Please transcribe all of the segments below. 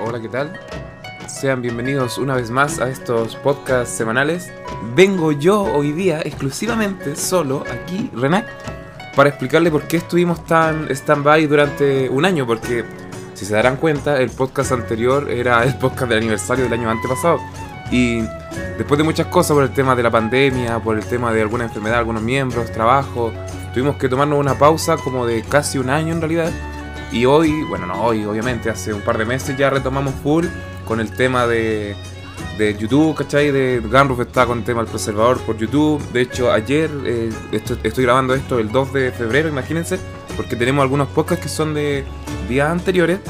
hola, ¿qué tal? Sean bienvenidos una vez más a estos podcasts semanales. Vengo yo hoy día exclusivamente solo aquí, René, para explicarle por qué estuvimos tan stand-by durante un año, porque si se darán cuenta, el podcast anterior era el podcast del aniversario del año antepasado. Y después de muchas cosas, por el tema de la pandemia, por el tema de alguna enfermedad, algunos miembros, trabajo, tuvimos que tomarnos una pausa como de casi un año en realidad. Y hoy, bueno, no hoy, obviamente, hace un par de meses ya retomamos full con el tema de, de YouTube, ¿cachai? De Gunroof está con el tema del preservador por YouTube. De hecho, ayer, eh, estoy grabando esto el 2 de febrero, imagínense, porque tenemos algunos podcasts que son de días anteriores,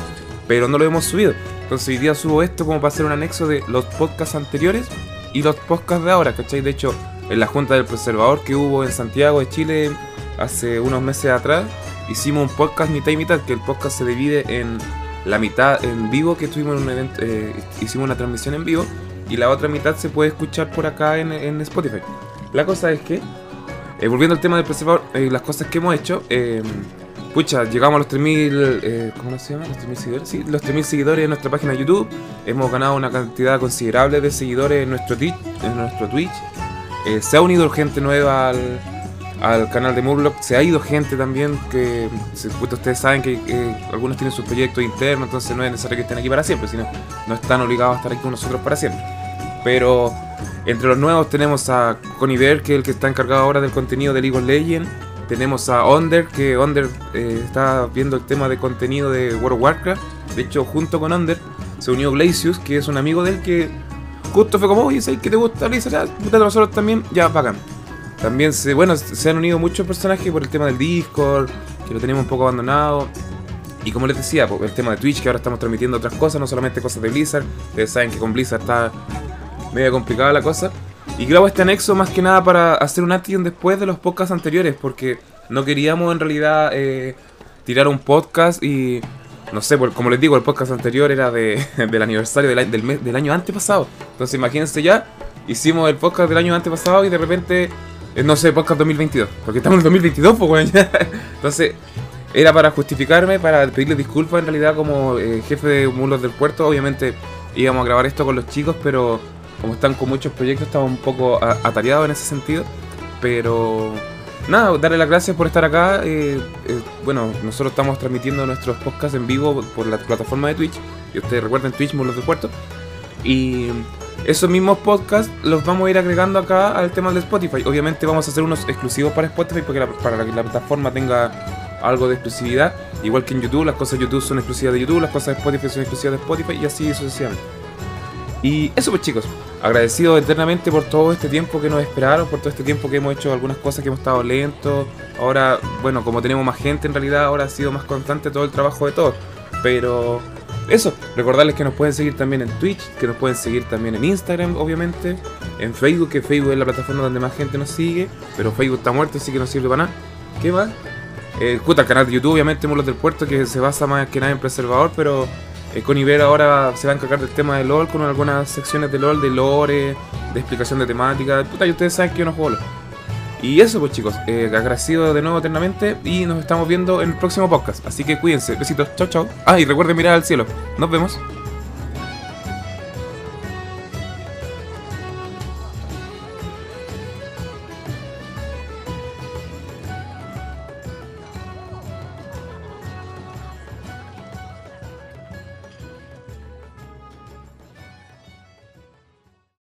pero no lo hemos subido. Entonces hoy día subo esto como para hacer un anexo de los podcasts anteriores y los podcasts de ahora, ¿cachai? De hecho, en la Junta del Preservador que hubo en Santiago de Chile hace unos meses atrás, hicimos un podcast mitad y mitad, que el podcast se divide en la mitad en vivo, que estuvimos en un evento, eh, hicimos una transmisión en vivo, y la otra mitad se puede escuchar por acá en, Spotify. La cosa es que, eh, volviendo al tema del preservador, eh, las cosas que hemos hecho, pucha, llegamos a los 3000, ¿cómo se llama? Los 3000 seguidores, sí, los 3000 seguidores en nuestra página de YouTube, hemos ganado una cantidad considerable de seguidores en nuestro, en nuestro Twitch, se ha unido gente nueva al al canal de Murloc. Se ha ido gente también que, ustedes saben que algunos tienen sus proyectos internos, entonces no es necesario que estén aquí para siempre, sino no están obligados a estar aquí con nosotros para siempre. Pero entre los nuevos tenemos a Coniver, que es el que está encargado ahora del contenido de League of Legends. Tenemos a Onder, que Onder eh, está viendo el tema de contenido de World of Warcraft. De hecho, junto con Onder se unió Glacius, que es un amigo de él que justo fue como, oye, ¿sabes que te gusta Blizzard? Ya, nosotros también, ya, bacán. También se, bueno, se han unido muchos personajes por el tema del Discord, que lo tenemos un poco abandonado. Y como les decía, el tema de Twitch, que ahora estamos transmitiendo otras cosas, no solamente cosas de Blizzard. Ustedes saben que con Blizzard está medio complicada la cosa. Y grabo este anexo más que nada para hacer un antes después de los podcasts anteriores, porque no queríamos en realidad eh, tirar un podcast y no sé, como les digo, el podcast anterior era de, del aniversario del, del, del, año antepasado. Entonces imagínense ya, hicimos el podcast del año antepasado y de repente no sé, podcast 2022. Porque estamos en el 2022, pues, bueno, Entonces, era para justificarme, para pedirle disculpas en realidad como eh, jefe de Mulos del Puerto. Obviamente íbamos a grabar esto con los chicos, pero como están con muchos proyectos, estamos un poco atareados en ese sentido. Pero nada, darle las gracias por estar acá. Eh, bueno, nosotros estamos transmitiendo nuestros podcasts en vivo por la plataforma de Twitch. Y ustedes recuerden Twitch Mulos del Puerto. Y esos mismos podcasts los vamos a ir agregando acá al tema de Spotify. Obviamente vamos a hacer unos exclusivos para Spotify porque para que la plataforma tenga algo de exclusividad. Igual que en YouTube, las cosas de YouTube son exclusivas de YouTube, las cosas de Spotify son exclusivas de Spotify y así sucesivamente. Y eso pues chicos, agradecido eternamente por todo este tiempo que nos esperaron, por todo este tiempo que hemos hecho algunas cosas que hemos estado lentos. Ahora, bueno, como tenemos más gente en realidad, ahora ha sido más constante todo el trabajo de todos. Pero eso, recordarles que nos pueden seguir también en Twitch, que nos pueden seguir también en Instagram, obviamente, en Facebook, que Facebook es la plataforma donde más gente nos sigue, pero Facebook está muerto, así que no sirve para nada. ¿Qué más? Eh, el canal de YouTube, obviamente, Mulos del Puerto, que se basa más que nada en preservador, pero eh, con Iber ahora se va a encargar del tema de LOL, con algunas secciones de LOL, de lore, de explicación de temática. Puta, y ustedes saben que yo no juego LOL. Y eso pues chicos, eh, agradecido de nuevo eternamente y nos estamos viendo en el próximo podcast. Así que cuídense, besitos, chao chao. Ah, y recuerden mirar al cielo. Nos vemos.